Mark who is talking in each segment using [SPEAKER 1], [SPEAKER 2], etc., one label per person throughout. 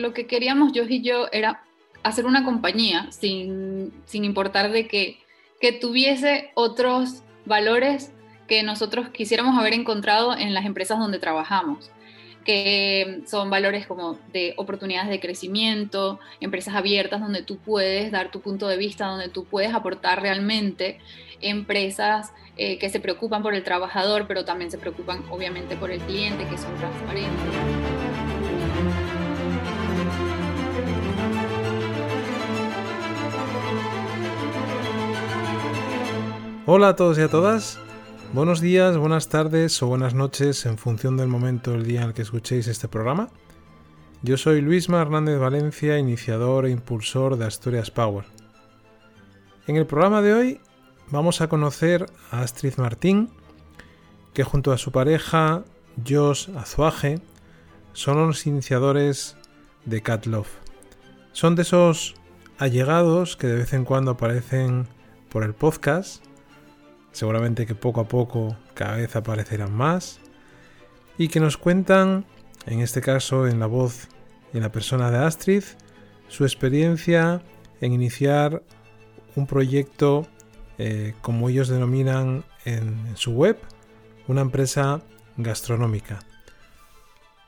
[SPEAKER 1] lo que queríamos yo y yo era hacer una compañía sin, sin importar de que, que tuviese otros valores que nosotros quisiéramos haber encontrado en las empresas donde trabajamos que son valores como de oportunidades de crecimiento, empresas abiertas donde tú puedes dar tu punto de vista, donde tú puedes aportar realmente, empresas eh, que se preocupan por el trabajador, pero también se preocupan obviamente por el cliente, que son transparentes.
[SPEAKER 2] Hola a todos y a todas. Buenos días, buenas tardes o buenas noches en función del momento del día en el que escuchéis este programa. Yo soy Luisma Hernández Valencia, iniciador e impulsor de Asturias Power. En el programa de hoy vamos a conocer a Astrid Martín, que junto a su pareja Josh Azuaje son los iniciadores de Cat Love. Son de esos allegados que de vez en cuando aparecen por el podcast seguramente que poco a poco cada vez aparecerán más, y que nos cuentan, en este caso en la voz y en la persona de Astrid, su experiencia en iniciar un proyecto, eh, como ellos denominan en, su web, una empresa gastronómica.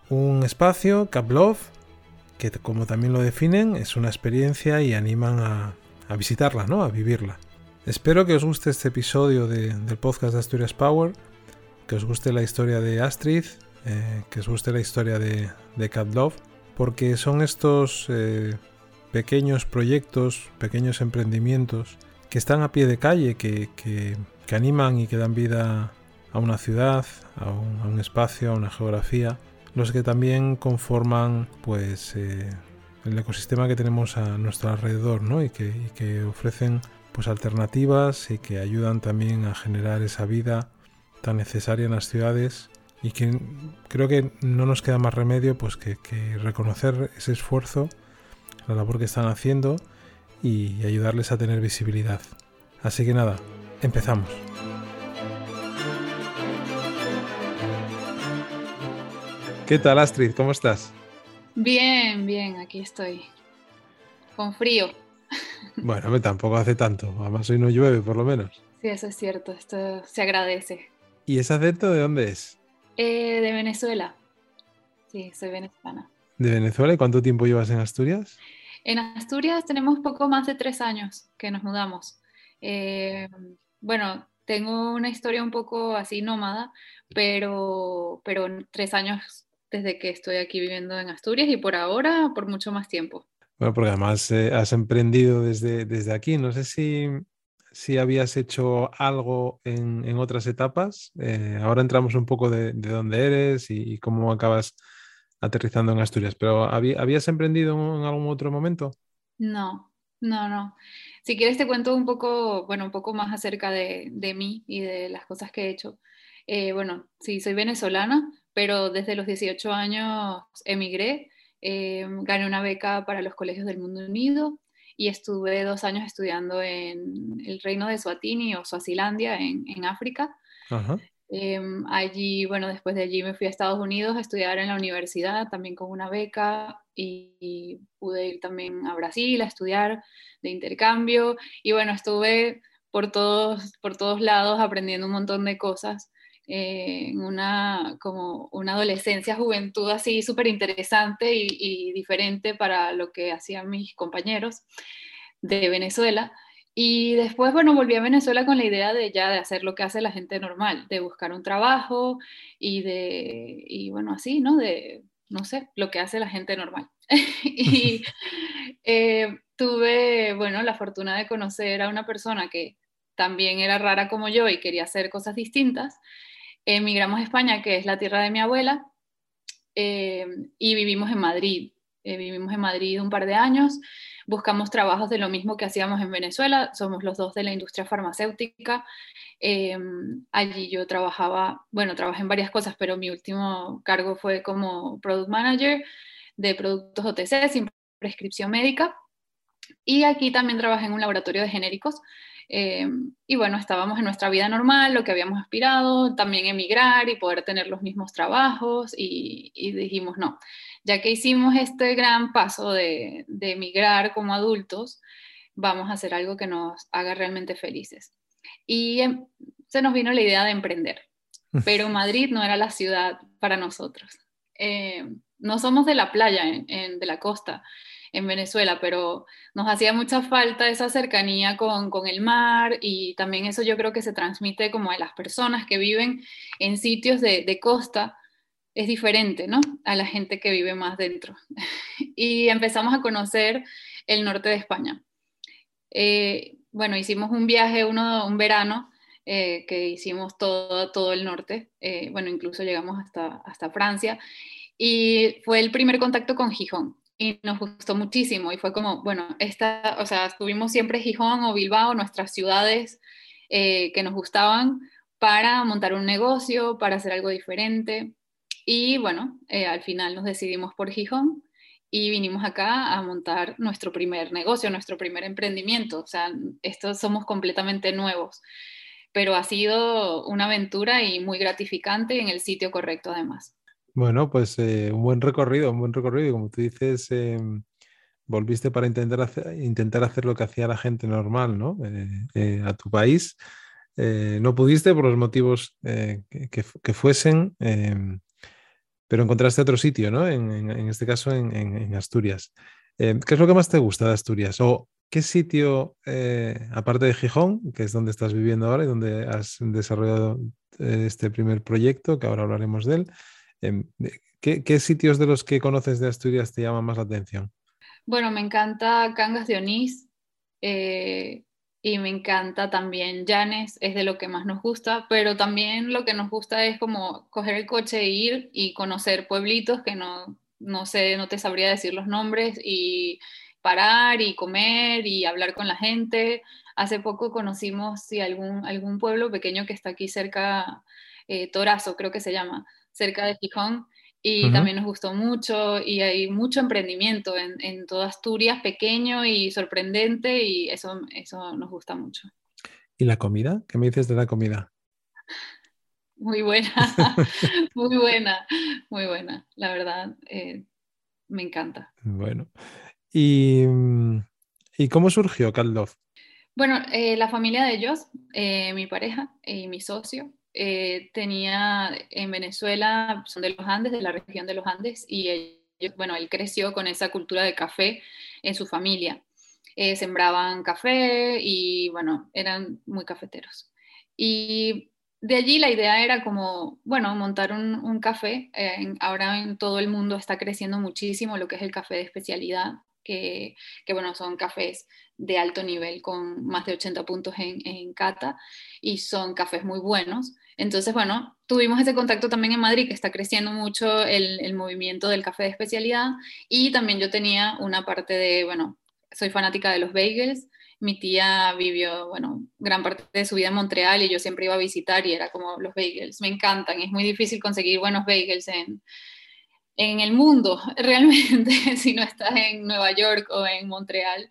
[SPEAKER 2] Un espacio, Caplov, que como también lo definen, es una experiencia y animan a, a visitarla, ¿no? a vivirla. Espero que os guste este episodio del podcast de Asturias Power, que os guste la historia de Astrid, eh, que os guste la historia de, de Cat Love, porque son estos eh, pequeños proyectos, pequeños emprendimientos que están a pie de calle, que, animan y que dan vida a una ciudad, a un, espacio, a una geografía, los que también conforman pues eh, el ecosistema que tenemos a nuestro alrededor ¿no? y, que, y que ofrecen pues alternativas y que ayudan también a generar esa vida tan necesaria en las ciudades y que creo que no nos queda más remedio pues que, reconocer ese esfuerzo, la labor que están haciendo y ayudarles a tener visibilidad. Así que nada, empezamos. ¿Qué tal Astrid? ¿Cómo estás?
[SPEAKER 1] Bien, bien, aquí estoy. Con frío.
[SPEAKER 2] Bueno, tampoco hace tanto. Además hoy no llueve, por lo menos.
[SPEAKER 1] Sí, eso es cierto. Esto se agradece.
[SPEAKER 2] ¿Y ese acento de dónde es?
[SPEAKER 1] Eh, de Venezuela. Sí, soy venezolana.
[SPEAKER 2] ¿De Venezuela? ¿Y cuánto tiempo llevas en Asturias?
[SPEAKER 1] En Asturias tenemos poco más de tres años que nos mudamos. Eh, bueno, tengo una historia un poco así nómada, pero, pero tres años desde que estoy aquí viviendo en Asturias y por ahora por mucho más tiempo.
[SPEAKER 2] Bueno, porque además eh, has emprendido desde, desde aquí. No sé si, si habías hecho algo en, en otras etapas. Eh, ahora entramos un poco de, de dónde eres y, cómo acabas aterrizando en Asturias. Pero ¿habías emprendido en algún otro momento?
[SPEAKER 1] No, no, no. Si quieres te cuento un poco, bueno, un poco más acerca de, de mí y de las cosas que he hecho. Eh, bueno, sí, soy venezolana, pero desde los 18 años emigré eh, gané una beca para los colegios del mundo unido y estuve dos años estudiando en el reino de Suatini o Suazilandia en, en África. Em, allí, bueno, después de allí me fui a Estados Unidos a estudiar en la universidad, también con una beca, y, pude ir también a Brasil a estudiar de intercambio. Y bueno, estuve por todos, por todos lados aprendiendo un montón de cosas una, una adolescencia, juventud así súper interesante y, diferente para lo que hacían mis compañeros de Venezuela. Y después, bueno, volví a Venezuela con la idea de ya de hacer lo que hace la gente normal, de buscar un trabajo y de, y bueno, así, ¿no? De, no sé, lo que hace la gente normal. y eh, tuve, bueno, la fortuna de conocer a una persona que también era rara como yo y quería hacer cosas distintas emigramos a España, que es la tierra de mi abuela, eh, y vivimos en Madrid. Eh, vivimos en Madrid un par de años, buscamos trabajos de lo mismo que hacíamos en Venezuela, somos los dos de la industria farmacéutica. Eh, allí yo trabajaba, bueno, trabajé en varias cosas, pero mi último cargo fue como product manager de productos OTC sin prescripción médica. Y aquí también trabajé en un laboratorio de genéricos eh, y bueno, estábamos en nuestra vida normal, lo que habíamos aspirado, también emigrar y poder tener los mismos trabajos y, dijimos, no, ya que hicimos este gran paso de, de emigrar como adultos, vamos a hacer algo que nos haga realmente felices. Y em, se nos vino la idea de emprender, pero Madrid no era la ciudad para nosotros. Eh, no somos de la playa, de la costa, en Venezuela, pero nos hacía mucha falta esa cercanía con, el mar y también eso yo creo que se transmite como a las personas que viven en sitios de, costa, es diferente, ¿no? A la gente que vive más dentro. y empezamos a conocer el norte de España. Eh, bueno, hicimos un viaje, uno, un verano, eh, que hicimos todo, todo el norte, eh, bueno, incluso llegamos hasta, hasta Francia, y fue el primer contacto con Gijón y nos gustó muchísimo y fue como, bueno, esta, o sea, estuvimos siempre Gijón o Bilbao, nuestras ciudades eh, que nos gustaban para montar un negocio, para hacer algo diferente y bueno, eh, al final nos decidimos por Gijón y vinimos acá a montar nuestro primer negocio, nuestro primer emprendimiento, o sea, estos somos completamente nuevos, pero ha sido una aventura y muy gratificante en el sitio correcto además.
[SPEAKER 2] Bueno, pues eh, un buen recorrido, un buen recorrido. Y como tú dices, em, volviste para intentar hacer, intentar hacer lo que hacía la gente normal, ¿no? Eh, eh, a tu país. no pudiste por los motivos que, fuesen, em, pero encontraste otro sitio, ¿no? En, este caso, en, Asturias. Em, ¿Qué es lo que más te gusta de Asturias? ¿O qué sitio, aparte de Gijón, que es donde estás viviendo ahora y donde has desarrollado este primer proyecto, que ahora hablaremos de él, Em, ¿Qué, sitios de los que conoces de Asturias te llaman más la atención?
[SPEAKER 1] Bueno, me encanta Cangas de Onís eh, y me encanta también Llanes, es de lo que más nos gusta, pero también lo que nos gusta es como coger el coche e ir y conocer pueblitos que no, no sé, no te sabría decir los nombres y parar y comer y hablar con la gente. Hace poco conocimos algún, algún pueblo pequeño que está aquí cerca, eh, Torazo creo que se llama, cerca de Gijón y también nos gustó mucho y hay mucho emprendimiento en, en toda Asturias, pequeño y sorprendente y eso, eso nos gusta mucho.
[SPEAKER 2] ¿Y la comida? ¿Qué me dices de la comida?
[SPEAKER 1] Muy buena, muy buena, muy buena, la verdad, eh, me encanta.
[SPEAKER 2] Bueno, ¿y, ¿y cómo surgió Caldov?
[SPEAKER 1] Bueno, eh, la familia de ellos, eh, mi pareja y mi socio, eh, tenía en Venezuela, son de los Andes, de la región de los Andes, y bueno, él creció con esa cultura de café en su familia. Eh, sembraban café y bueno, eran muy cafeteros. Y de allí la idea era como, bueno, montar un, café. Eh, ahora en todo el mundo está creciendo muchísimo lo que es el café de especialidad, que, bueno, son cafés de alto nivel con más de 80 puntos en, en cata y son cafés muy buenos. Entonces, bueno, tuvimos ese contacto también en Madrid, que está creciendo mucho el, movimiento del café de especialidad. Y también yo tenía una parte de, bueno, soy fanática de los bagels. Mi tía vivió, bueno, gran parte de su vida en Montreal y yo siempre iba a visitar y era como los bagels. Me encantan. Es muy difícil conseguir buenos bagels en, en el mundo, realmente, si no estás en Nueva York o en Montreal.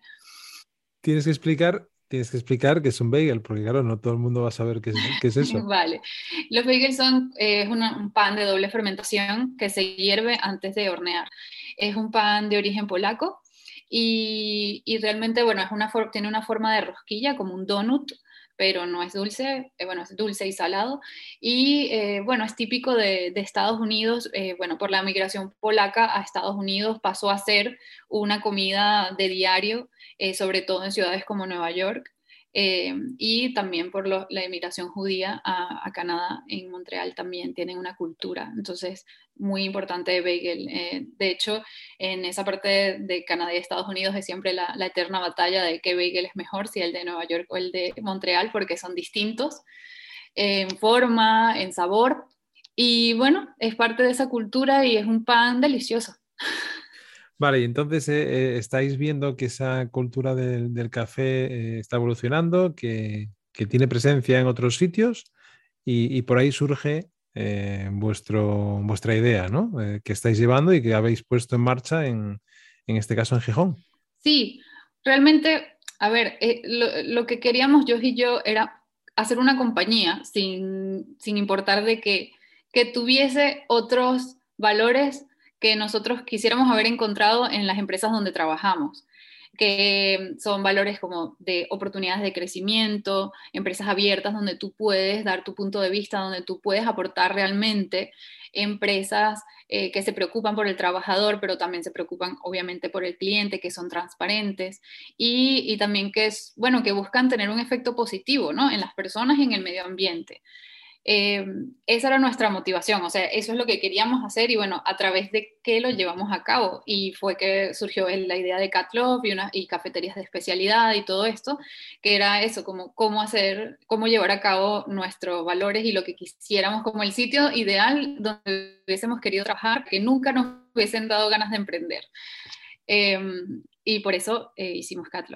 [SPEAKER 2] Tienes que explicar tienes que explicar qué es un bagel, porque claro, no todo el mundo va a saber qué es, eso.
[SPEAKER 1] vale. Los bagels son es un pan de doble fermentación que se hierve antes de hornear. Es un pan de origen polaco y, y realmente, bueno, es una tiene una forma de rosquilla, como un donut, pero no es dulce, eh, bueno, es dulce y salado. Y eh, bueno, es típico de, Estados Unidos, eh, bueno, por la migración polaca a Estados Unidos pasó a ser una comida de diario sobre todo en ciudades como Nueva York, eh, y también por la emigración judía a, Canadá, en Montreal también tienen una cultura, entonces muy importante bagel. Eh, de hecho, en esa parte de, Canadá y Estados Unidos es siempre la, eterna batalla de qué bagel es mejor, si el de Nueva York o el de Montreal, porque son distintos en forma, en sabor, y bueno, es parte de esa cultura y es un pan delicioso.
[SPEAKER 2] Vale, y entonces eh, eh, estáis viendo que esa cultura del, café eh, está evolucionando, que, tiene presencia en otros sitios y, por ahí surge vuestro, vuestra idea, ¿no? que estáis llevando y que habéis puesto en marcha en, este caso en Gijón.
[SPEAKER 1] Sí, realmente, a ver, lo, que queríamos yo y yo era hacer una compañía sin, importar de que, que tuviese otros valores que nosotros quisiéramos haber encontrado en las empresas donde trabajamos que son valores como de oportunidades de crecimiento, empresas abiertas donde tú puedes dar tu punto de vista, donde tú puedes aportar realmente, empresas eh, que se preocupan por el trabajador, pero también se preocupan obviamente por el cliente, que son transparentes y, también que es, bueno, que buscan tener un efecto positivo, ¿no? En las personas y en el medio ambiente. Eh, esa era nuestra motivación, o sea, eso es lo que queríamos hacer y bueno, a través de qué lo llevamos a cabo. Y fue que surgió la idea de Cat y, cafeterías de especialidad y todo esto, que era eso, como cómo hacer, cómo llevar a cabo nuestros valores y lo que quisiéramos como el sitio ideal donde hubiésemos querido trabajar, que nunca nos hubiesen dado ganas de emprender. Eh, y por eso eh, hicimos Cat.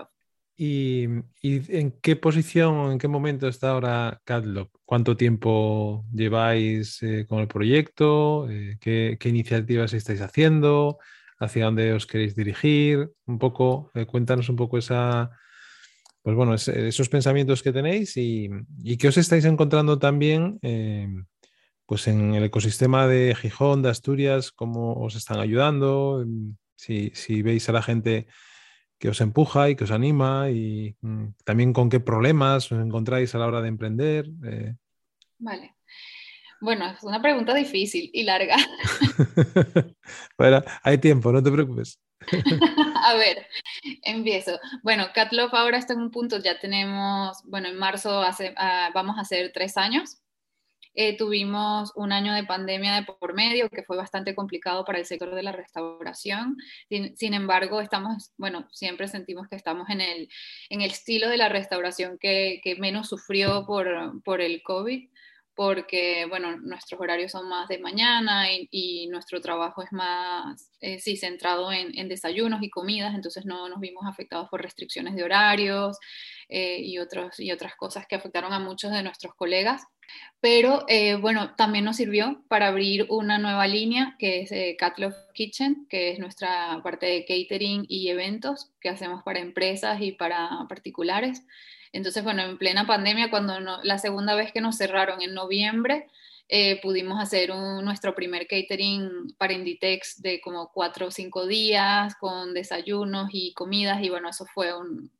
[SPEAKER 2] ¿Y, en qué posición en qué momento está ahora CatLog? ¿Cuánto tiempo lleváis eh, con el proyecto? Eh, ¿qué, iniciativas estáis haciendo? ¿Hacia dónde os queréis dirigir? Un poco, eh, cuéntanos un poco esa, pues bueno, esos pensamientos que tenéis y, y os estáis encontrando también pues en el ecosistema de Gijón, de Asturias, cómo os están ayudando, si, si veis a la gente que os empuja y que os anima y mm, también con qué problemas os encontráis a la hora de emprender. Eh.
[SPEAKER 1] Vale. Bueno, es una pregunta difícil y larga.
[SPEAKER 2] bueno, hay tiempo, no te preocupes.
[SPEAKER 1] a ver, empiezo. Bueno, Catlove ahora está en un punto, ya tenemos, bueno, en marzo hace, ah, vamos a hacer tres años eh, tuvimos un año de pandemia de por medio que fue bastante complicado para el sector de la restauración. Sin, embargo, estamos, bueno, siempre sentimos que estamos en el, en el estilo de la restauración que, que menos sufrió por, por el COVID porque, bueno, nuestros horarios son más de mañana y, nuestro trabajo es más, eh, sí, centrado en, en, desayunos y comidas, entonces no nos vimos afectados por restricciones de horarios eh, y, otros, y otras cosas que afectaron a muchos de nuestros colegas. Pero, eh, bueno, también nos sirvió para abrir una nueva línea que es eh, Kitchen, que es nuestra parte de catering y eventos que hacemos para empresas y para particulares. Entonces, bueno, en plena pandemia, cuando la segunda vez que nos cerraron en noviembre, eh, pudimos hacer nuestro primer catering para Inditex de como cuatro o cinco días con desayunos y comidas y bueno, eso fue un,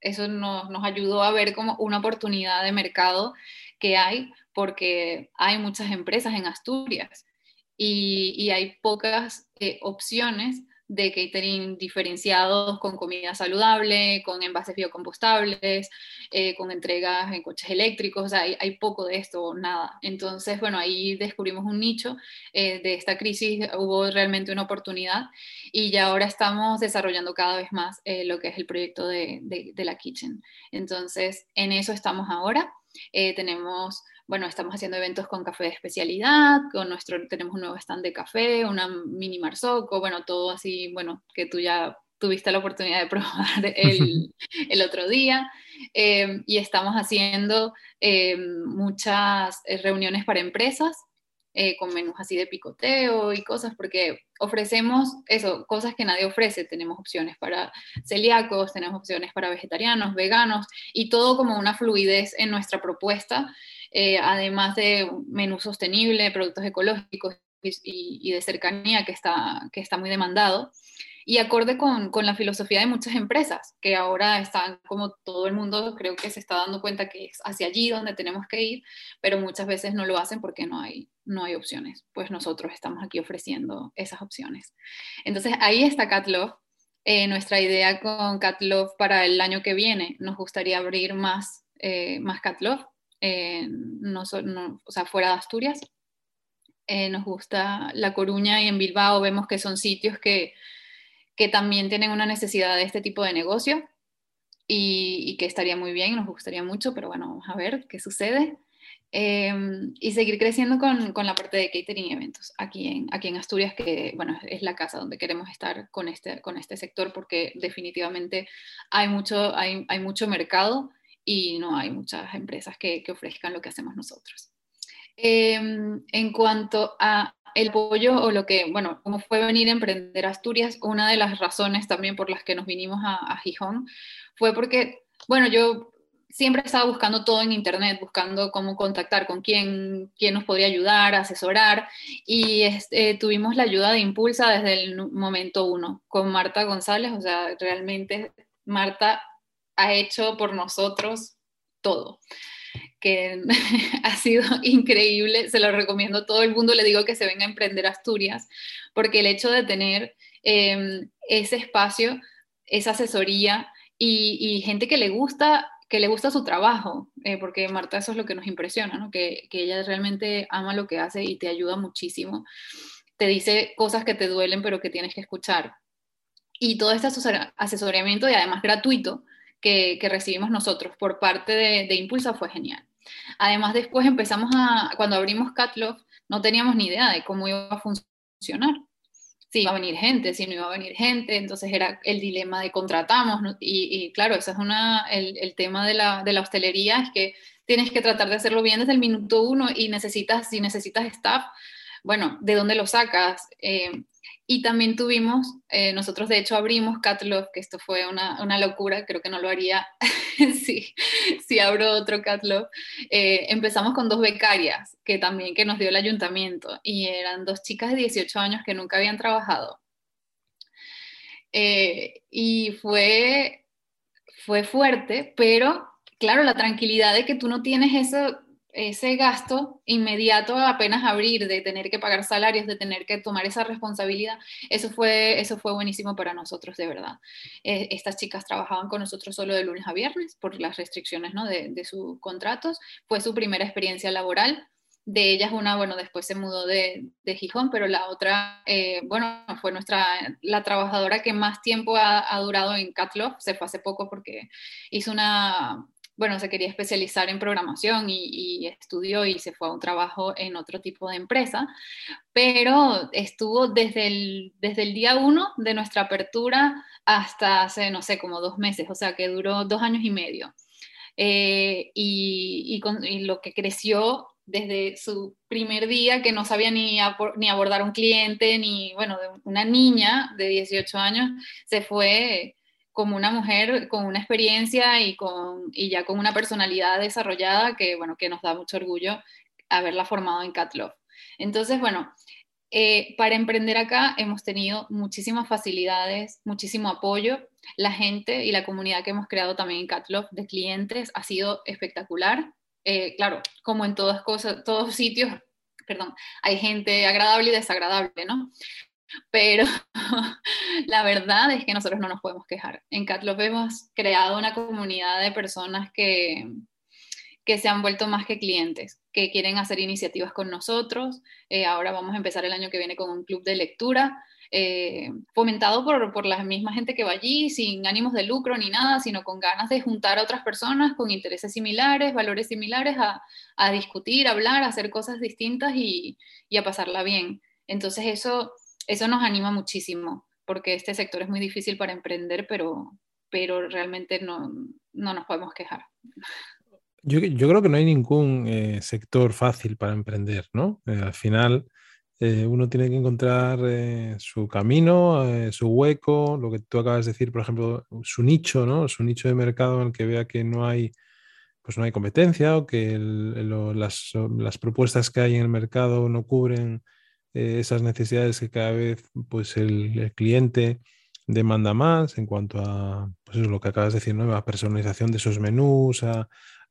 [SPEAKER 1] eso nos, nos ayudó a ver como una oportunidad de mercado que hay porque hay muchas empresas en Asturias y, y hay pocas eh, opciones de catering diferenciados con comida saludable, con envases biocompostables, eh, con entregas en coches eléctricos, o sea, hay, poco de esto, nada. Entonces, bueno, ahí descubrimos un nicho eh, de esta crisis, hubo realmente una oportunidad y ya ahora estamos desarrollando cada vez más eh, lo que es el proyecto de, de, la Kitchen. Entonces, en eso estamos ahora. Tenemos bueno, estamos haciendo eventos con café de especialidad, con nuestro, tenemos un nuevo stand de café, una mini marzoco, bueno, todo así, bueno, que tú ya tuviste la oportunidad de probar el, el otro día. Em, y estamos haciendo em, muchas eh, reuniones para empresas eh, con menús así de picoteo y cosas, porque ofrecemos eso, cosas que nadie ofrece. Tenemos opciones para celíacos, tenemos opciones para vegetarianos, veganos y todo como una fluidez en nuestra propuesta eh, además de menú sostenible, productos ecológicos y, de cercanía que está, que está muy demandado. Y acorde con, con, la filosofía de muchas empresas, que ahora están como todo el mundo, creo que se está dando cuenta que es hacia allí donde tenemos que ir, pero muchas veces no lo hacen porque no hay, no hay opciones. Pues nosotros estamos aquí ofreciendo esas opciones. Entonces ahí está Catlove. Eh, nuestra idea con Catlove para el año que viene, nos gustaría abrir más, eh, más Catlove no, o sea, fuera de Asturias. Eh, nos gusta La Coruña y en Bilbao vemos que son sitios que, que también tienen una necesidad de este tipo de negocio y, que estaría muy bien, nos gustaría mucho, pero bueno, vamos a ver qué sucede. Em, y seguir creciendo con, con, la parte de catering y eventos aquí en, aquí en Asturias, que bueno, es la casa donde queremos estar con este, con este sector porque definitivamente hay mucho, hay, hay mucho mercado y no hay muchas empresas que, que ofrezcan lo que hacemos nosotros. Em, en cuanto a el apoyo o lo que, bueno, cómo fue venir a emprender Asturias, una de las razones también por las que nos vinimos a, a Gijón fue porque, bueno, yo siempre estaba buscando todo en internet, buscando cómo contactar con quién, quién nos podría ayudar, asesorar, y este, tuvimos la ayuda de Impulsa desde el momento uno, con Marta González, o sea, realmente Marta ha hecho por nosotros todo que ha sido increíble, se lo recomiendo a todo el mundo, le digo que se venga a emprender Asturias, porque el hecho de tener em, ese espacio, esa asesoría y, gente que le gusta que le gusta su trabajo, eh, porque Marta eso es lo que nos impresiona, ¿no? que, que ella realmente ama lo que hace y te ayuda muchísimo. Te dice cosas que te duelen, pero que tienes que escuchar. Y todo este asesoramiento, y además gratuito, que, recibimos nosotros por parte de, Impulsa fue genial. Además, después empezamos a, cuando abrimos Catlog, no teníamos ni idea de cómo iba a funcionar. Si iba a venir gente, si no iba a venir gente, entonces era el dilema de contratamos, y, claro, ese es una, el, tema de la, de la hostelería, es que tienes que tratar de hacerlo bien desde el minuto uno y necesitas, si necesitas staff, bueno, ¿de dónde lo sacas? Eh, y también tuvimos, eh, nosotros de hecho abrimos Catlog, que esto fue una, una locura, creo que no lo haría si, si abro otro Catlog. Eh, empezamos con dos becarias, que también que nos dio el ayuntamiento, y eran dos chicas de 18 años que nunca habían trabajado. Eh, y fue, fue fuerte, pero claro, la tranquilidad de que tú no tienes eso, ese gasto inmediato apenas abrir, de tener que pagar salarios, de tener que tomar esa responsabilidad, eso fue, eso fue buenísimo para nosotros, de verdad. Eh, estas chicas trabajaban con nosotros solo de lunes a viernes por las restricciones ¿no? de, de sus contratos. Fue su primera experiencia laboral. De ellas una, bueno, después se mudó de, de Gijón, pero la otra, eh, bueno, fue nuestra, la trabajadora que más tiempo ha, durado en Catlog, se fue hace poco porque hizo una, bueno, se quería especializar en programación y, estudió y se fue a un trabajo en otro tipo de empresa, pero estuvo desde el, desde el día uno de nuestra apertura hasta hace, no sé, como dos meses, o sea que duró dos años y medio. Eh, y, lo que creció desde su primer día, que no sabía ni, ni abordar un cliente, ni, bueno, de una niña de 18 años, se fue como una mujer con una experiencia y, con, y ya con una personalidad desarrollada que, bueno, que nos da mucho orgullo haberla formado en Catlove. Entonces, bueno, eh, para emprender acá hemos tenido muchísimas facilidades, muchísimo apoyo. La gente y la comunidad que hemos creado también en Catlove de clientes ha sido espectacular. Eh, claro, como en todas cosas, todos sitios, perdón, hay gente agradable y desagradable, ¿no? Pero la verdad es que nosotros no nos podemos quejar. En Catlop hemos creado una comunidad de personas que, que se han vuelto más que clientes, que quieren hacer iniciativas con nosotros. Eh, ahora vamos a empezar el año que viene con un club de lectura. Eh, fomentado por, por, la misma gente que va allí, sin ánimos de lucro ni nada, sino con ganas de juntar a otras personas con intereses similares, valores similares, a, a discutir, hablar, hacer cosas distintas y a pasarla bien. Entonces eso eso nos anima muchísimo, porque este sector es muy difícil para emprender, pero, pero realmente no, nos podemos quejar.
[SPEAKER 2] Yo, creo que no hay ningún eh, sector fácil para emprender, ¿no? Eh, al final eh, uno tiene que encontrar su camino, su hueco, lo que tú acabas de decir, por ejemplo, su nicho, ¿no? Su nicho de mercado en el que vea que no hay, pues no hay competencia o que las, las, propuestas que hay en el mercado no cubren eh, esas necesidades que cada vez pues el, cliente demanda más en cuanto a pues lo que acabas de decir, ¿no? a personalización de esos menús,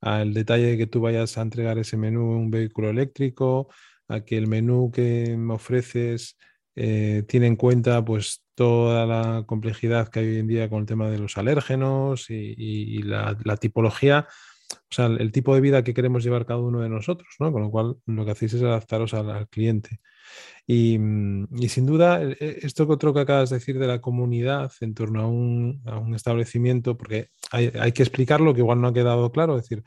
[SPEAKER 2] al detalle de que tú vayas a entregar ese menú en un vehículo eléctrico, a que el menú que me ofreces eh, tiene en cuenta pues toda la complejidad que hay hoy en día con el tema de los alérgenos y, la, tipología, o sea, el, tipo de vida que queremos llevar cada uno de nosotros, ¿no? Con lo cual lo que hacéis es adaptaros al cliente. Mm, y, sin duda, e, e, esto que otro que acabas de decir de la comunidad en torno a un, establecimiento, porque hay, que explicarlo que igual no ha quedado claro, es decir,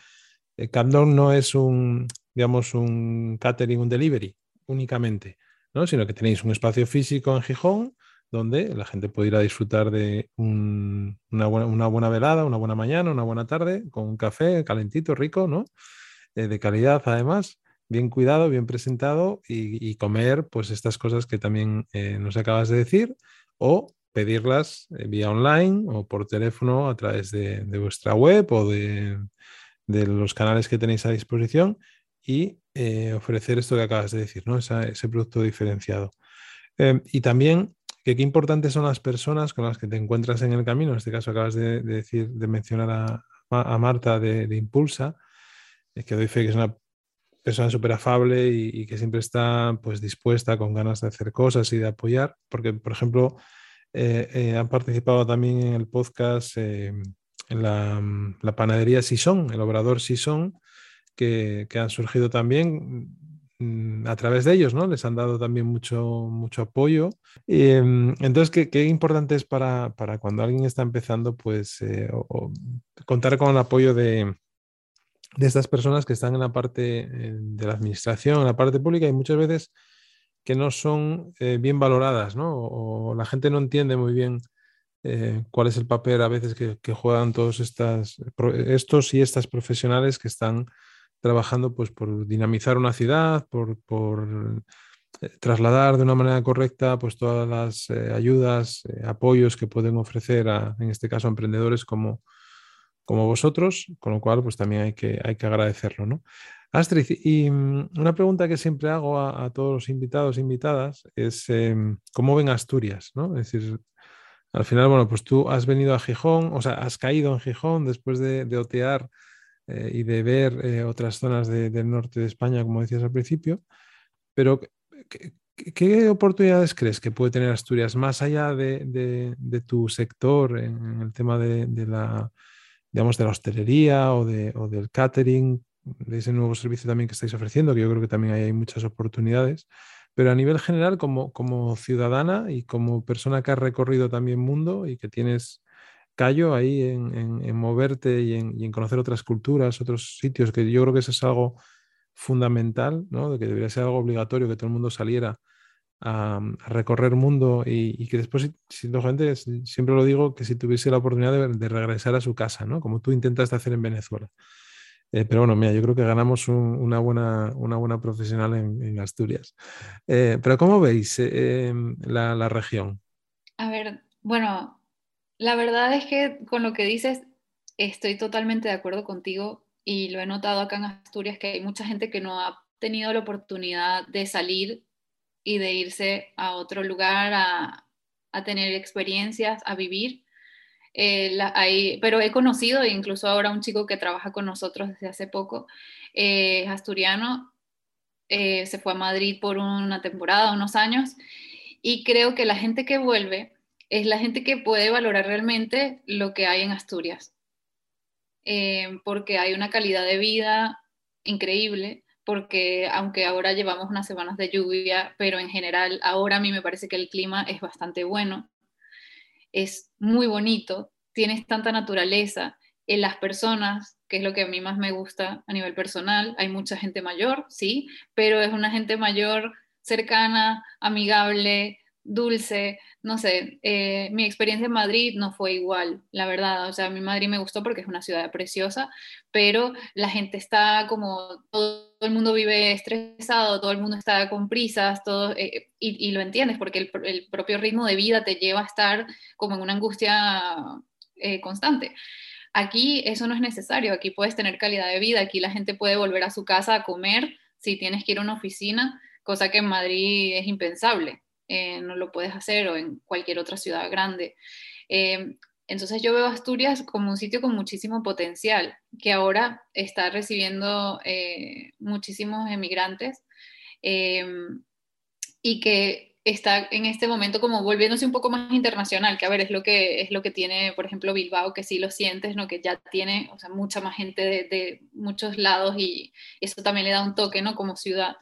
[SPEAKER 2] eh, Camdon no es un, digamos, un catering, un delivery únicamente, ¿no? sino que tenéis un espacio físico en Gijón donde la gente puede ir a disfrutar de una, buena, velada, una buena mañana, una buena tarde, con un café calentito, rico, ¿no? Eh, de calidad además bien cuidado, bien presentado y, comer pues estas cosas que también eh, nos acabas de decir o pedirlas eh, vía online o por teléfono a través de, vuestra web o de de los canales que tenéis a disposición y eh, ofrecer esto que acabas de decir, ¿no? ese producto diferenciado. Y también que qué importantes son las personas con las que te encuentras en el camino. En este caso acabas de, decir, de mencionar a, Marta de, Impulsa, eh, que doy fe que es una persona súper afable y, que siempre está pues dispuesta, con ganas de hacer cosas y de apoyar, porque, por ejemplo, eh, han participado también en el podcast em, en la, la, panadería Sison, el obrador Sison, que, han surgido también mm, a través de ellos, ¿no? Les han dado también mucho, mucho apoyo. Em, entonces, ¿qué, importante es para, cuando alguien está empezando, pues, eh, contar con el apoyo de, estas personas que están en la parte eh, de la administración, en la parte pública y muchas veces que no son eh, bien valoradas, ¿no? O, la gente no entiende muy bien cuál es el papel a veces que, juegan todos estos y estas profesionales que están trabajando pues, por dinamizar una ciudad, por, eh, trasladar de una manera correcta pues, todas las eh, ayudas, eh, apoyos que pueden ofrecer, a, en este caso, a emprendedores como, como vosotros, con lo cual pues, también hay que, hay que agradecerlo. ¿no? Astrid, y mm, una pregunta que siempre hago a, todos los invitados e invitadas es em, cómo ven Asturias, ¿no? Es decir, al final, bueno, pues tú has venido a Gijón, o sea, has caído en Gijón después de, de otear eh, y de ver eh, otras zonas del norte de España, como decías al principio. Pero, ¿qué, oportunidades crees que puede tener Asturias más allá de, tu sector en, el tema de, la, digamos, de la hostelería o, o del catering, de ese nuevo servicio también que estáis ofreciendo, que yo creo que también hay, muchas oportunidades? Pero a nivel general, como, como ciudadana y como persona que ha recorrido también mundo y que tienes callo ahí en, moverte y en, conocer otras culturas, otros sitios, que yo creo que eso es algo fundamental, ¿no? de que debería ser algo obligatorio que todo el mundo saliera a, recorrer mundo y, que después, gente, siempre lo digo, que si tuviese la oportunidad de, regresar a su casa, ¿no? como tú intentas hacer en Venezuela. Eh, pero bueno, mira, yo creo que ganamos una, buena, una buena profesional en, Asturias. Eh, pero ¿cómo veis eh, em, la, la región?
[SPEAKER 1] A ver, bueno, la verdad es que con lo que dices estoy totalmente de acuerdo contigo y lo he notado acá en Asturias que hay mucha gente que no ha tenido la oportunidad de salir y de irse a otro lugar a, tener experiencias, a vivir. Eh, pero he conocido incluso ahora un chico que trabaja con nosotros desde hace poco, eh, asturiano, eh, se fue a Madrid por una temporada, unos años, y creo que la gente que vuelve es la gente que puede valorar realmente lo que hay en Asturias, eh, porque hay una calidad de vida increíble, porque aunque ahora llevamos unas semanas de lluvia, pero en general ahora a mí me parece que el clima es bastante bueno, es muy bonito, tienes tanta naturaleza, en las personas, que es lo que a mí más me gusta a nivel personal, hay mucha gente mayor, sí, pero es una gente mayor cercana, amigable, dulce, no sé, eh, mi experiencia en Madrid no fue igual, la verdad. O sea, a mí Madrid me gustó porque es una ciudad preciosa, pero la gente está como, todo, el mundo vive estresado, todo el mundo está con prisas, todo, eh, y, lo entiendes porque el, propio ritmo de vida te lleva a estar como en una angustia eh, constante. Aquí eso no es necesario, aquí puedes tener calidad de vida, aquí la gente puede volver a su casa a comer si tienes que ir a una oficina, cosa que en Madrid es impensable. Eh, no lo puedes hacer o en cualquier otra ciudad grande. Eh, entonces yo veo Asturias como un sitio con muchísimo potencial, que ahora está recibiendo eh, muchísimos emigrantes y que está en este momento como volviéndose un poco más internacional, que a ver, es lo que, es lo que tiene, por ejemplo, Bilbao, que sí lo sientes, ¿no? que ya tiene mucha más gente de, de muchos lados y eso también le da un toque ¿no? como ciudad.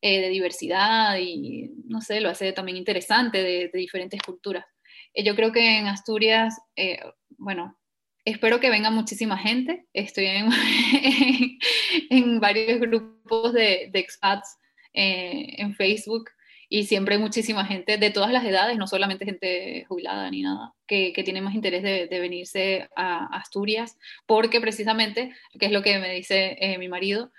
[SPEAKER 1] Eh, de diversidad y, no sé, lo hace también interesante de, diferentes culturas. Eh, yo creo que en Asturias, eh, bueno, espero que venga muchísima gente. Estoy en, en varios grupos de, de expats en Facebook y siempre hay muchísima gente de todas las edades, no solamente gente jubilada ni nada, que, que tiene más interés de, de, venirse a Asturias, porque precisamente, que es lo que me dice mi marido,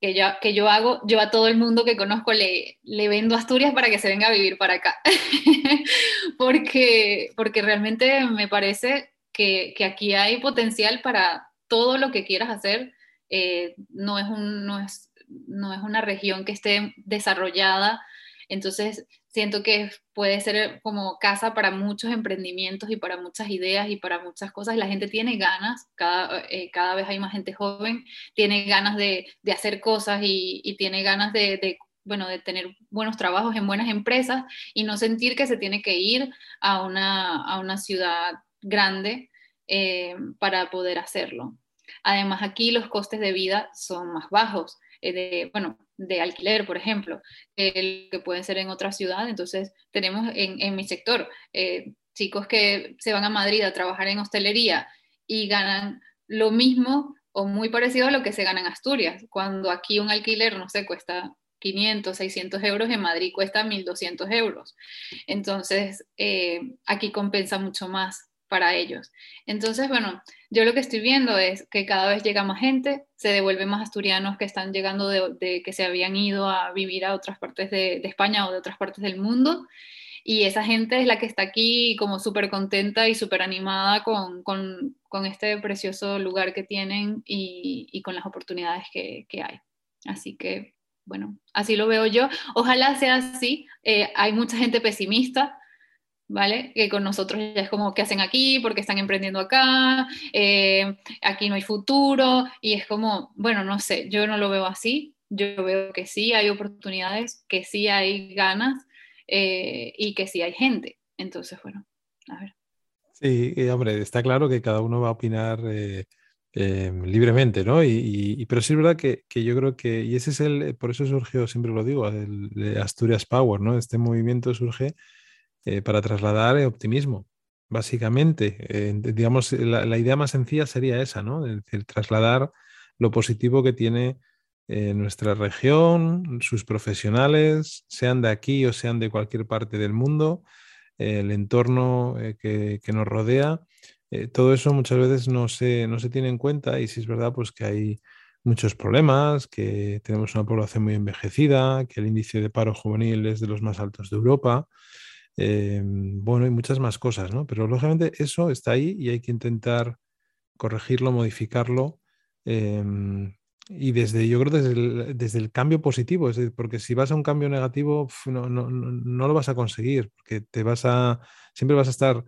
[SPEAKER 1] que yo, que yo hago, yo a todo el mundo que conozco le, le vendo Asturias para que se venga a vivir para acá. porque, porque realmente me parece que, que, aquí hay potencial para todo lo que quieras hacer eh, no, es un, no, es, no es una región que esté desarrollada, entonces siento que puede ser como casa para muchos emprendimientos y para muchas ideas y para muchas cosas. La gente tiene ganas, cada, eh, cada vez hay más gente joven, tiene ganas de, de hacer cosas y, y tiene ganas de, bueno, de tener buenos trabajos en buenas empresas y no sentir que se tiene que ir a una, a una ciudad grande eh, para poder hacerlo. Además, aquí los costes de vida son más bajos, eh, bueno, de alquiler, por ejemplo, el que pueden ser en otra ciudad. Entonces, tenemos en, en mi sector eh, chicos que se van a Madrid a trabajar en hostelería y ganan lo mismo o muy parecido a lo que se gana en Asturias, cuando aquí un alquiler, no sé, cuesta 500, 600 euros, en Madrid cuesta 1.200 euros. Entonces, eh, aquí compensa mucho más para ellos. Entonces, bueno, yo lo que estoy viendo es que cada vez llega más gente, se devuelven más asturianos que están llegando de, que se habían ido a vivir a otras partes de, España o de otras partes del mundo. Y esa gente es la que está aquí como súper contenta y súper animada con, con, con, este precioso lugar que tienen y, y con las oportunidades que, que, hay. Así que, bueno, así lo veo yo. Ojalá sea así. Eh, hay mucha gente pesimista, ¿vale? Que con nosotros ya es como, ¿qué hacen aquí? ¿Por qué están emprendiendo acá? Eh, aquí no hay futuro. Y es como, bueno, no sé, yo no lo veo así. Yo veo que sí hay oportunidades, que sí hay ganas eh, y que sí hay gente. Entonces, bueno, a.
[SPEAKER 2] Sí, hombre, está claro que cada uno va a opinar eh, libremente, ¿no? Y, pero sí es verdad que, que, yo creo que, y ese es el, por eso surgió, siempre lo digo, el Asturias Power, ¿no? Este movimiento surge eh, para trasladar optimismo, básicamente. Eh, digamos, la, idea más sencilla sería esa, ¿no? Es trasladar lo positivo que tiene eh, nuestra región, sus profesionales, sean de aquí o sean de cualquier parte del mundo, el entorno que, nos rodea. todo eso muchas veces no se, no se tiene en cuenta y si es verdad, pues que hay muchos problemas, que tenemos una población muy envejecida, que el índice de paro juvenil es de los más altos de Europa, eh, bueno, y muchas más cosas, ¿no? Pero lógicamente eso está ahí y hay que intentar corregirlo, modificarlo. Em, y desde, yo creo, desde el, desde el cambio positivo, es porque si vas a un cambio negativo, no, no, no, lo vas a conseguir, porque te vas a, siempre vas a estar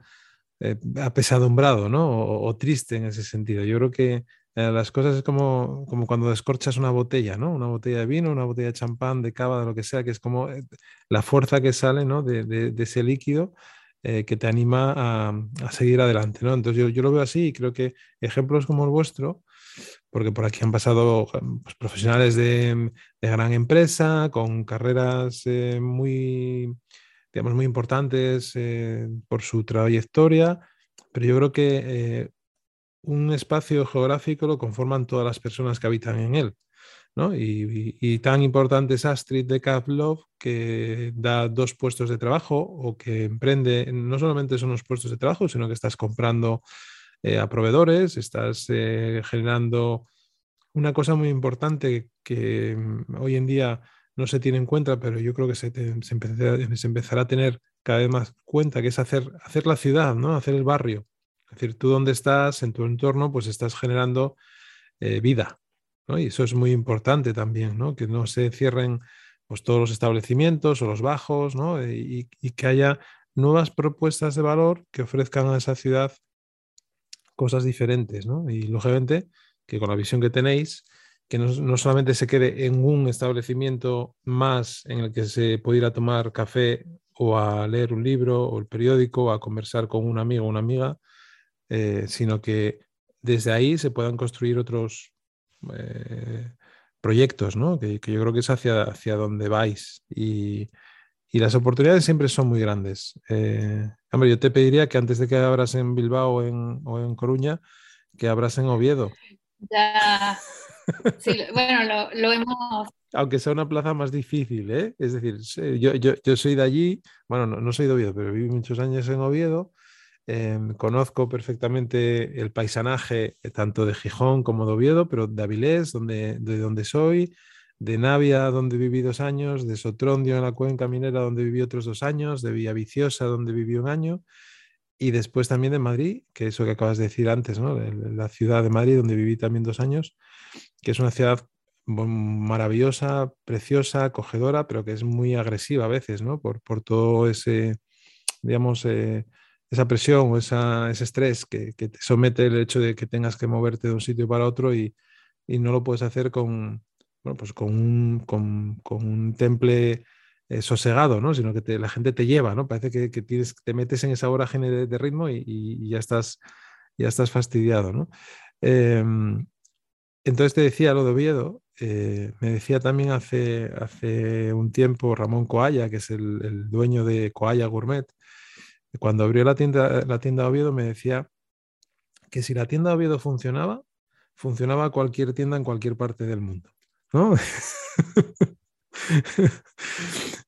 [SPEAKER 2] eh, apesadumbrado, ¿no? O, o, triste en ese sentido. Yo creo que eh, las cosas es como, como cuando descorchas una botella, ¿no? Una botella de vino, una botella de champán, de cava, de lo que sea, que es como eh, la fuerza que sale ¿no? de, ese líquido eh, que te anima a, a, seguir adelante, ¿no? Entonces yo, yo, lo veo así y creo que ejemplos como el vuestro, porque por aquí han pasado pues, profesionales de, de, gran empresa, con carreras muy, digamos, muy importantes por su trayectoria, pero yo creo que un espacio geográfico lo conforman todas las personas que habitan en él. ¿no? Y, tan importante es Astrid de Love que da dos puestos de trabajo o que emprende, no solamente son los puestos de trabajo, sino que estás comprando eh, a proveedores, estás eh, generando una cosa muy importante que mm, hoy en día no se tiene en cuenta, pero yo creo que se, se, empezará, a tener cada vez más cuenta, que es hacer, hacer la ciudad, ¿no? hacer el barrio. Es decir, tú donde estás, en tu entorno, pues estás generando eh, vida. Y eso es muy importante también, que no se cierren pues, todos los establecimientos o los bajos ¿no? y, que haya nuevas propuestas de valor que ofrezcan a esa ciudad cosas diferentes. ¿no? Y lógicamente que con la visión que tenéis, que no, solamente se quede en un establecimiento más en el que se puede ir a tomar café o a leer un libro o el periódico o a conversar con un amigo o una amiga, eh, sino que desde ahí se puedan construir otros eh, proyectos, ¿no? Que, yo creo que es hacia, hacia donde vais. Y, y las oportunidades siempre son muy grandes. Eh, hombre, yo te pediría que antes de que abras en Bilbao o en, o en Coruña, que abras en Oviedo.
[SPEAKER 1] Ya. Sí, bueno, lo, lo, hemos.
[SPEAKER 2] Aunque sea una plaza más difícil, ¿eh? Es decir, yo, yo, yo soy de allí, bueno, no, no, soy de Oviedo, pero viví muchos años en Oviedo Em, conozco perfectamente el paisanaje eh, tanto de Gijón como de Oviedo, pero de Avilés, donde, de donde soy, de Navia, donde viví dos años, de Sotrondio en la cuenca minera, donde viví otros dos años, de Villaviciosa, donde viví un año. y después también de Madrid, que eso que acabas de decir antes, ¿no? la ciudad de Madrid, donde viví también dos años, que es una ciudad maravillosa, preciosa, acogedora, pero que es muy agresiva a veces, ¿no? Por, por todo ese, digamos, eh, esa presión o esa, ese estrés que, que, te somete el hecho de que tengas que moverte de un sitio para otro y, no lo puedes hacer con, bueno, pues con un, con, un temple eh, sosegado, ¿no? Sino que la gente te lleva, ¿no? Parece que, que tienes, te metes en esa vorágine de, de ritmo y, ya, estás, ya estás fastidiado, ¿no? Eh, entonces te decía lo de Oviedo, eh, me decía también hace, hace un tiempo Ramón Coalla, que es el, el dueño de Coalla Gourmet, cuando abrió la tienda, la tienda Oviedo me decía que si la tienda Oviedo funcionaba, funcionaba cualquier tienda en cualquier parte del mundo. ¿no?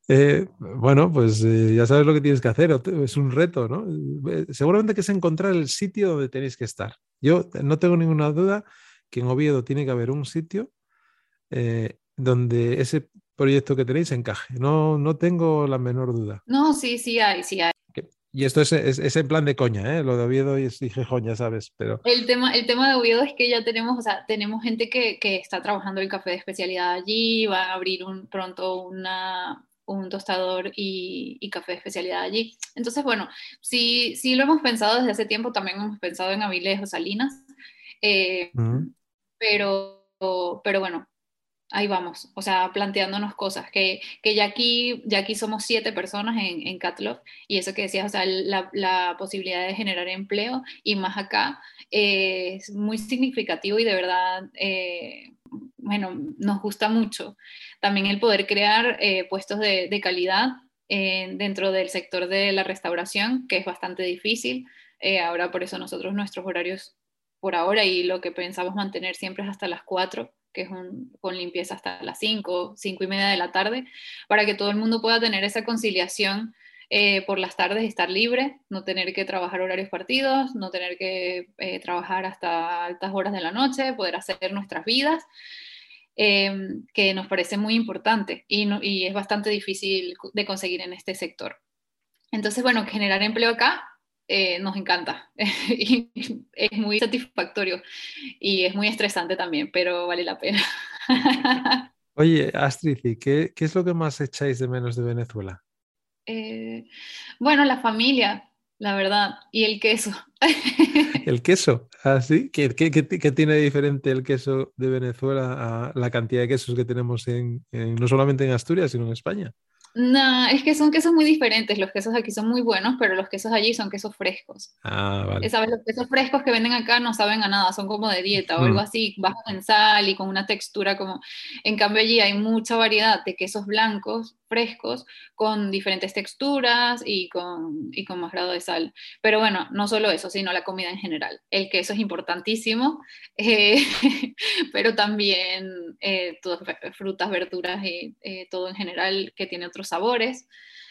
[SPEAKER 2] Eh, bueno, pues eh, ya sabes lo que tienes que hacer, es un reto, ¿no? Eh, seguramente que es encontrar el sitio donde tenéis que estar. Yo no tengo ninguna duda que en Oviedo tiene que haber un sitio donde ese proyecto que tenéis encaje. No, no tengo la menor duda.
[SPEAKER 1] No, sí, sí hay, sí hay.
[SPEAKER 2] Y esto es, es, en plan de coña, ¿eh? lo de Oviedo y, y Gijón, ya sabes. Pero...
[SPEAKER 1] El, tema, el tema de Oviedo es que ya tenemos, o sea, tenemos gente que, que está trabajando el café de especialidad allí, va a abrir un, pronto una, un tostador y, y, café de especialidad allí. Entonces, bueno, sí, sí lo hemos pensado desde hace tiempo, también hemos pensado en Avilés o Salinas, eh, pero, pero bueno, ahí vamos, o sea, planteándonos cosas, que, que ya, aquí, ya aquí somos siete personas en, en Catlog, y eso que decías, o sea, la, la, posibilidad de generar empleo, y más acá, eh, es muy significativo y de verdad, eh, bueno, nos gusta mucho. También el poder crear eh, puestos de, de calidad dentro del sector de la restauración, que es bastante difícil. ahora por eso nosotros nuestros horarios por ahora y lo que pensamos mantener siempre es hasta las cuatro que es con limpieza hasta las 5, 5 y media de la tarde, para que todo el mundo pueda tener esa conciliación eh, por las tardes, estar libre, no tener que trabajar horarios partidos, no tener que eh, trabajar hasta altas horas de la noche, poder hacer nuestras vidas, eh, que nos parece muy importante y, no, y es bastante difícil de conseguir en este sector. Entonces, bueno, generar empleo acá eh, nos encanta y es muy satisfactorio y es muy estresante también, pero vale la pena.
[SPEAKER 2] Oye, Astrid, qué, qué, es lo que más echáis de menos de Venezuela?
[SPEAKER 1] Eh, bueno, la familia, la verdad, y el queso.
[SPEAKER 2] ¿El queso? ¿Ah, sí? ¿Qué, qué, qué tiene diferente el queso de Venezuela a la cantidad de quesos que tenemos en, en, no solamente en Asturias, sino en España?
[SPEAKER 1] No, es que son quesos muy diferentes. Los quesos aquí son muy buenos, pero los quesos allí son quesos frescos.
[SPEAKER 2] Ah, vale.
[SPEAKER 1] ¿Sabes? Los quesos frescos que venden acá no saben a nada, son como de dieta o algo así, bajos en sal y con una textura como... En cambio allí hay mucha variedad de quesos blancos frescos con diferentes texturas y con, y con más grado de sal. Pero bueno, no solo eso, sino la comida en general. El queso es importantísimo, eh, pero también eh, frutas, verduras y eh, todo en general que tiene otros sabores,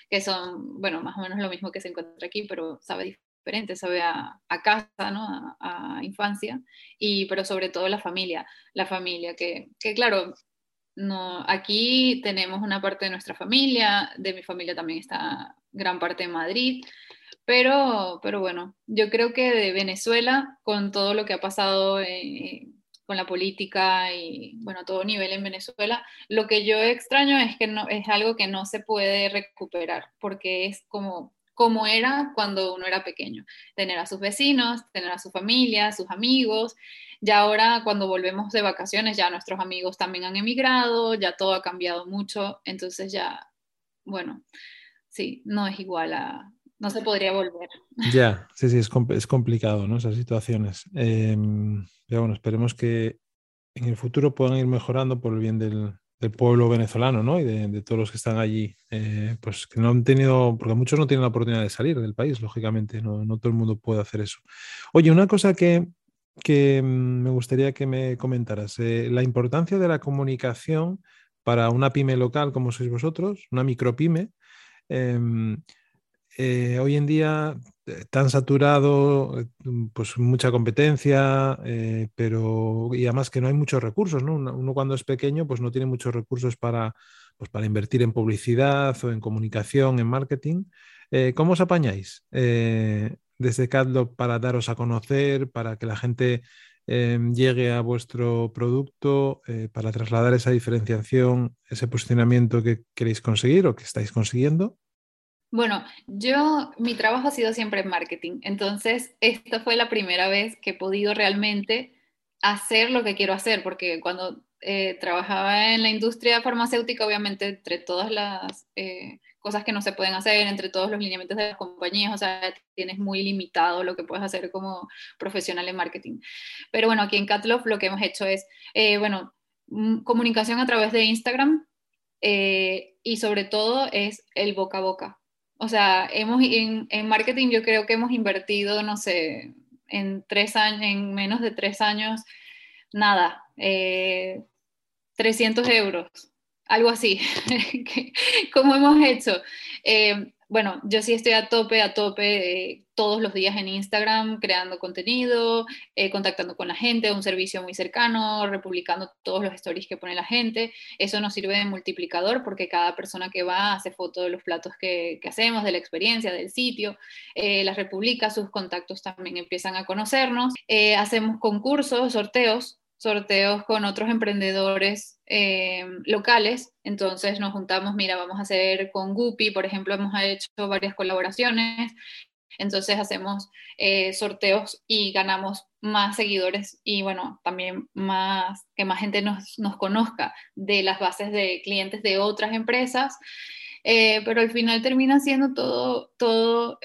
[SPEAKER 1] que son, bueno, más o menos lo mismo que se encuentra aquí, pero sabe diferente, sabe a, a casa, ¿no? A, infancia, y, pero sobre todo la familia, la familia, que, que claro, no, aquí tenemos una parte de nuestra familia, de mi familia también está gran parte en Madrid, pero, pero bueno, yo creo que de Venezuela, con todo lo que ha pasado eh, con la política y bueno, todo nivel en Venezuela, lo que yo extraño es que no, es algo que no se puede recuperar, porque es como como era cuando uno era pequeño, tener a sus vecinos, tener a su familia, a sus amigos. Ya ahora cuando volvemos de vacaciones, ya nuestros amigos también han emigrado, ya todo ha cambiado mucho, entonces ya, bueno, sí, no es igual a, no se podría volver.
[SPEAKER 2] Ya, sí, sí, es, es complicado, ¿no? Esas situaciones. Eh, bueno, esperemos que en el futuro puedan ir mejorando por el bien del, pueblo venezolano, ¿no? Y de, de, todos los que están allí, eh, pues que no han tenido, porque muchos no tienen la oportunidad de salir del país, lógicamente, no, no todo el mundo puede hacer eso. Oye, una cosa que, que mm, me gustaría que me comentaras, eh, la importancia de la comunicación para una pyme local como sois vosotros, una micropyme. Eh, eh, hoy en día eh, tan saturado, eh, pues mucha competencia, pero y además que no hay muchos recursos, ¿no? Uno, cuando es pequeño, pues no tiene muchos recursos para, pues para invertir en publicidad o en comunicación, en marketing. ¿Cómo os apañáis? desde CatLog para daros a conocer, para que la gente em, llegue a vuestro producto, para trasladar esa diferenciación, ese posicionamiento que queréis conseguir o que estáis consiguiendo?
[SPEAKER 1] Bueno, yo, mi trabajo ha sido siempre en marketing, entonces esta fue la primera vez que he podido realmente hacer lo que quiero hacer, porque cuando eh, trabajaba en la industria farmacéutica, obviamente entre todas las eh, cosas que no se pueden hacer, entre todos los lineamientos de las compañías, o sea, tienes muy limitado lo que puedes hacer como profesional en marketing. Pero bueno, aquí en Catlof lo que hemos hecho es, eh, bueno, mm, comunicación a través de Instagram y sobre todo es el boca a boca. O sea, hemos, en, en marketing yo creo que hemos invertido, no sé, en tres años, en menos de tres años, nada, eh, 300 euros, algo así, como hemos hecho. Eh, bueno, yo sí estoy a tope, a tope eh, todos los días en Instagram, creando contenido, eh, contactando con la gente, un servicio muy cercano, republicando todos los stories que pone la gente. Eso nos sirve de multiplicador porque cada persona que va hace foto de los platos que, hacemos, de la experiencia, del sitio, las republica, sus contactos también empiezan a conocernos. hacemos concursos, sorteos sorteos con otros emprendedores eh, locales. Entonces nos juntamos, mira, vamos a hacer con Guppy, por ejemplo, hemos hecho varias colaboraciones. Entonces hacemos eh, sorteos y ganamos más seguidores y bueno, también más que más gente nos, conozca de las bases de clientes de otras empresas. Eh, pero al final termina siendo todo, todo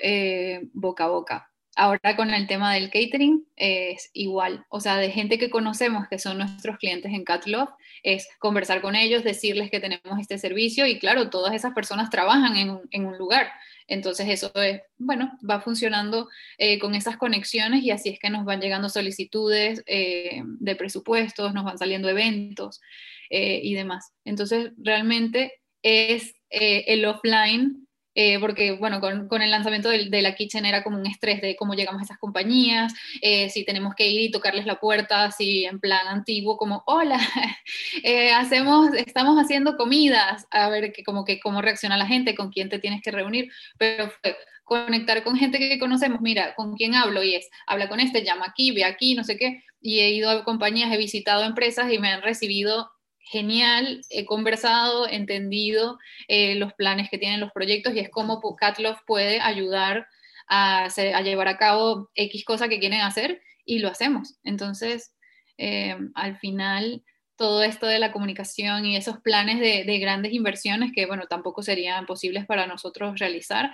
[SPEAKER 1] boca a boca. Ahora con el tema del catering es igual, o sea, de gente que conocemos que son nuestros clientes en Catlove, es conversar con ellos, decirles que tenemos este servicio y claro, todas esas personas trabajan en, un lugar. Entonces eso es, bueno, va funcionando eh, con esas conexiones y así es que nos van llegando solicitudes eh, de presupuestos, nos van saliendo eventos eh, y demás. Entonces realmente es el offline eh, porque bueno, con, el lanzamiento de, la Kitchen era como un estrés de cómo llegamos a esas compañías, eh, si tenemos que ir y tocarles la puerta, si en plan antiguo, como, hola, eh, hacemos, estamos haciendo comidas, a ver que, como que cómo reacciona la gente, con quién te tienes que reunir, pero fue conectar con gente que conocemos, mira, con quién hablo y es, habla con este, llama aquí, ve aquí, no sé qué, y he ido a compañías, he visitado empresas y me han recibido genial, he conversado, entendido eh, los planes que tienen los proyectos y es cómo Catloff puede ayudar a, llevar a cabo X cosa que quieren hacer y lo hacemos. Entonces, eh, al final, todo esto de la comunicación y esos planes de, grandes inversiones que, bueno, tampoco serían posibles para nosotros realizar,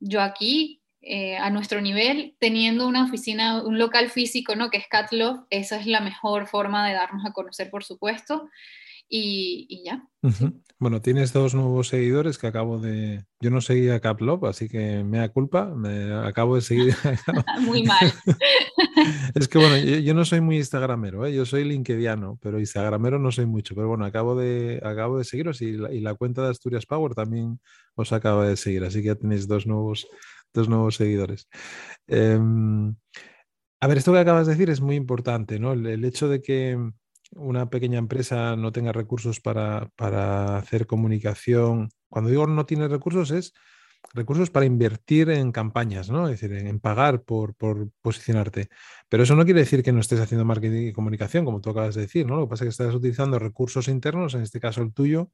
[SPEAKER 1] yo aquí eh, a nuestro nivel, teniendo una oficina, un local físico, ¿no? Que es Catloff, esa es la mejor forma de darnos a conocer, por supuesto y, ya.
[SPEAKER 2] Bueno, tienes dos nuevos seguidores que acabo de... Yo no seguía Caplop, así que me da culpa, me acabo de seguir.
[SPEAKER 1] muy mal.
[SPEAKER 2] es que bueno, yo, no soy muy instagramero, ¿eh? yo soy linkediano, pero instagramero no soy mucho. Pero bueno, acabo de, acabo de seguiros y la, cuenta de Asturias Power también os acaba de seguir, así que ya tenéis dos nuevos, dos nuevos seguidores. Em, a ver, esto que acabas de decir es muy importante, ¿no? el hecho de que una pequeña empresa no tenga recursos para, hacer comunicación, cuando digo no tiene recursos es recursos para invertir en campañas, ¿no? Es decir, en, pagar por, posicionarte. Pero eso no quiere decir que no estés haciendo marketing y comunicación, como tú acabas de decir, ¿no? Lo que pasa es que estás utilizando recursos internos, en este caso el tuyo,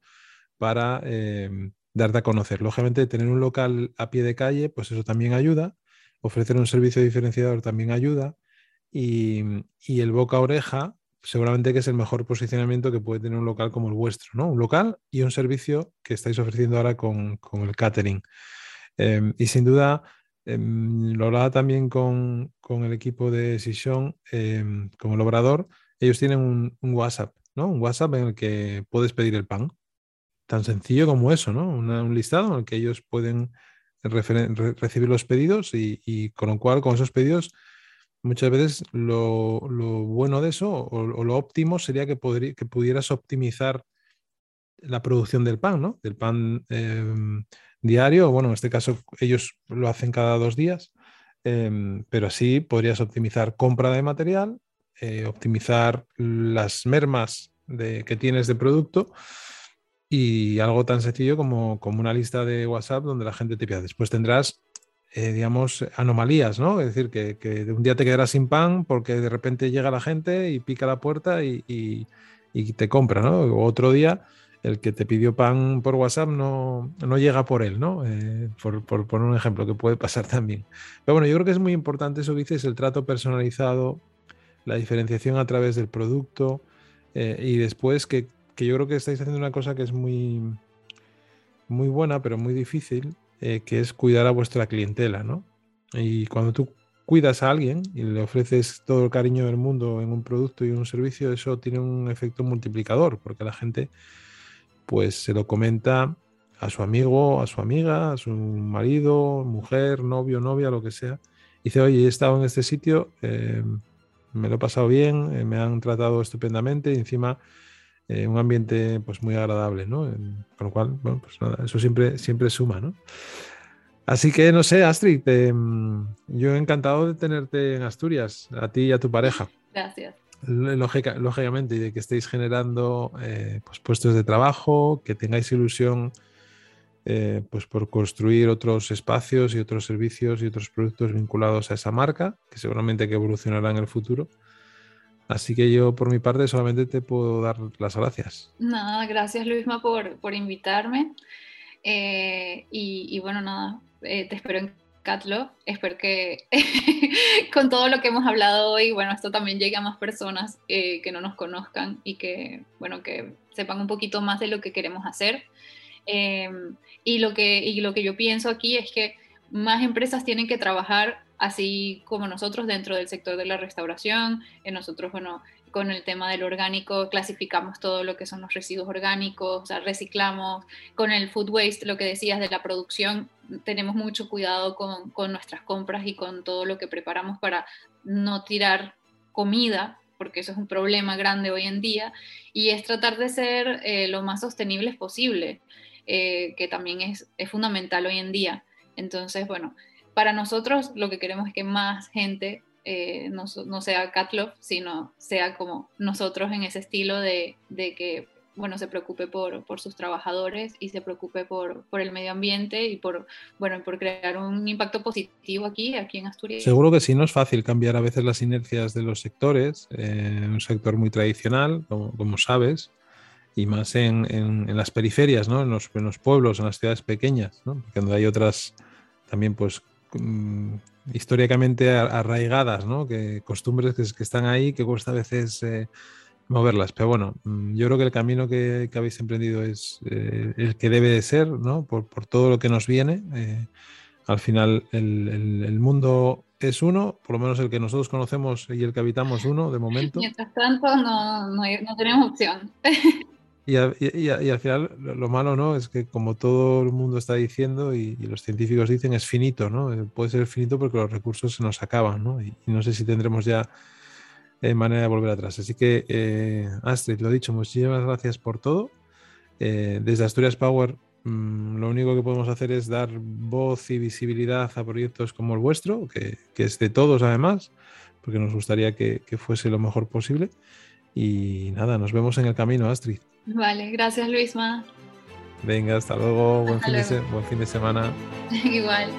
[SPEAKER 2] para em, darte a conocer. Lógicamente, tener un local a pie de calle, pues eso también ayuda. Ofrecer un servicio diferenciador también ayuda. Y, y el boca a oreja, seguramente que es el mejor posicionamiento que puede tener un local como el vuestro, ¿no? Un local y un servicio que estáis ofreciendo ahora con, el catering. Em, y sin duda, em, lo hablaba también con, el equipo de Sison, em, como el obrador, ellos tienen un, WhatsApp, ¿no? Un WhatsApp en el que puedes pedir el pan. Tan sencillo como eso, ¿no? un listado en el que ellos pueden recibir los pedidos y, y con lo cual, con esos pedidos, muchas veces lo, bueno de eso o, lo óptimo sería que, que, pudieras optimizar la producción del pan, ¿no? Del pan em, diario, bueno, en este caso ellos lo hacen cada dos días, em, pero así podrías optimizar compra de material, eh, optimizar las mermas de, que tienes de producto y algo tan sencillo como, como una lista de WhatsApp donde la gente te pida. Después tendrás eh, digamos, anomalías, ¿no? Es decir, que, que, un día te quedarás sin pan porque de repente llega la gente y pica la puerta y, y, te compra, ¿no? O otro día el que te pidió pan por WhatsApp no, no llega por él, ¿no? Eh, por, por, un ejemplo que puede pasar también. Pero bueno, yo creo que es muy importante eso que dices, el trato personalizado, la diferenciación a través del producto eh, y después que, que, yo creo que estáis haciendo una cosa que es muy, muy buena, pero muy difícil, eh, que es cuidar a vuestra clientela, ¿no? Y cuando tú cuidas a alguien y le ofreces todo el cariño del mundo en un producto y un servicio, eso tiene un efecto multiplicador, porque la gente pues se lo comenta a su amigo, a su amiga, a su marido, mujer, novio, novia, lo que sea. dice, oye, he estado en este sitio, eh, me lo he pasado bien, eh, me han tratado estupendamente y encima eh, un ambiente pues muy agradable, ¿no? con lo cual, bueno, pues nada, eso siempre, siempre suma, ¿no? Así que no sé, Astrid, mm, yo encantado de tenerte en Asturias, a ti y a tu pareja.
[SPEAKER 1] Gracias
[SPEAKER 2] lógicamente, y de que estéis generando eh, pues, puestos de trabajo, que tengáis ilusión eh, pues por construir otros espacios y otros servicios y otros productos vinculados a esa marca, que seguramente que evolucionará en el futuro. Así que yo por mi parte solamente te puedo dar las gracias.
[SPEAKER 1] Nada, gracias Luisma por, por invitarme. Eh, y, bueno, nada, te espero en Catlo. Espero que con todo lo que hemos hablado hoy, bueno, esto también llegue a más personas eh, que no nos conozcan y que, bueno, que sepan un poquito más de lo que queremos hacer. Y, lo que, y lo que yo pienso aquí es que más empresas tienen que trabajar así como nosotros dentro del sector de la restauración. Nosotros, bueno, con el tema del orgánico, clasificamos todo lo que son los residuos orgánicos, o reciclamos. Con el food waste, lo que decías de la producción, tenemos mucho cuidado con, nuestras compras y con todo lo que preparamos para no tirar comida, porque eso es un problema grande hoy en día, y es tratar de ser eh, lo más sostenibles posible, eh, que también es fundamental hoy en día. Entonces, bueno, para nosotros lo que queremos es que más gente eh, no, sea Catlov, sino sea como nosotros en ese estilo de, que bueno, se preocupe por, sus trabajadores y se preocupe por, el medio ambiente y por, bueno, por crear un impacto positivo aquí, aquí en Asturias.
[SPEAKER 2] Seguro que sí, no es fácil cambiar a veces las inercias de los sectores, en un sector muy tradicional, como, sabes, y más en, las periferias, ¿no? en, los, pueblos, en las ciudades pequeñas, ¿no? porque donde hay otras también pues Mm, históricamente arraigadas, ¿no? que costumbres que, están ahí que cuesta a veces eh, moverlas. Pero bueno, mm, yo creo que el camino que, habéis emprendido es eh, el que debe de ser, ¿no? por, todo lo que nos viene. Eh, al final el, mundo es uno, por lo menos el que nosotros conocemos y el que habitamos uno de momento.
[SPEAKER 1] Mientras tanto no, no tenemos opción.
[SPEAKER 2] Y, al final lo malo no es que como todo el mundo está diciendo y, los científicos dicen es finito, ¿no? Eh, puede ser finito porque los recursos se nos acaban, ¿no? Y, no sé si tendremos ya eh, manera de volver atrás. Así que eh, Astrid, lo dicho, muchísimas gracias por todo. desde Asturias Power mm, lo único que podemos hacer es dar voz y visibilidad a proyectos como el vuestro, que, es de todos además, porque nos gustaría que fuese lo mejor posible. Y nada, nos vemos en el camino, Astrid.
[SPEAKER 1] Vale, gracias Luisma.
[SPEAKER 2] Venga, hasta luego. buen, Fin de buen fin de semana.
[SPEAKER 1] Igual.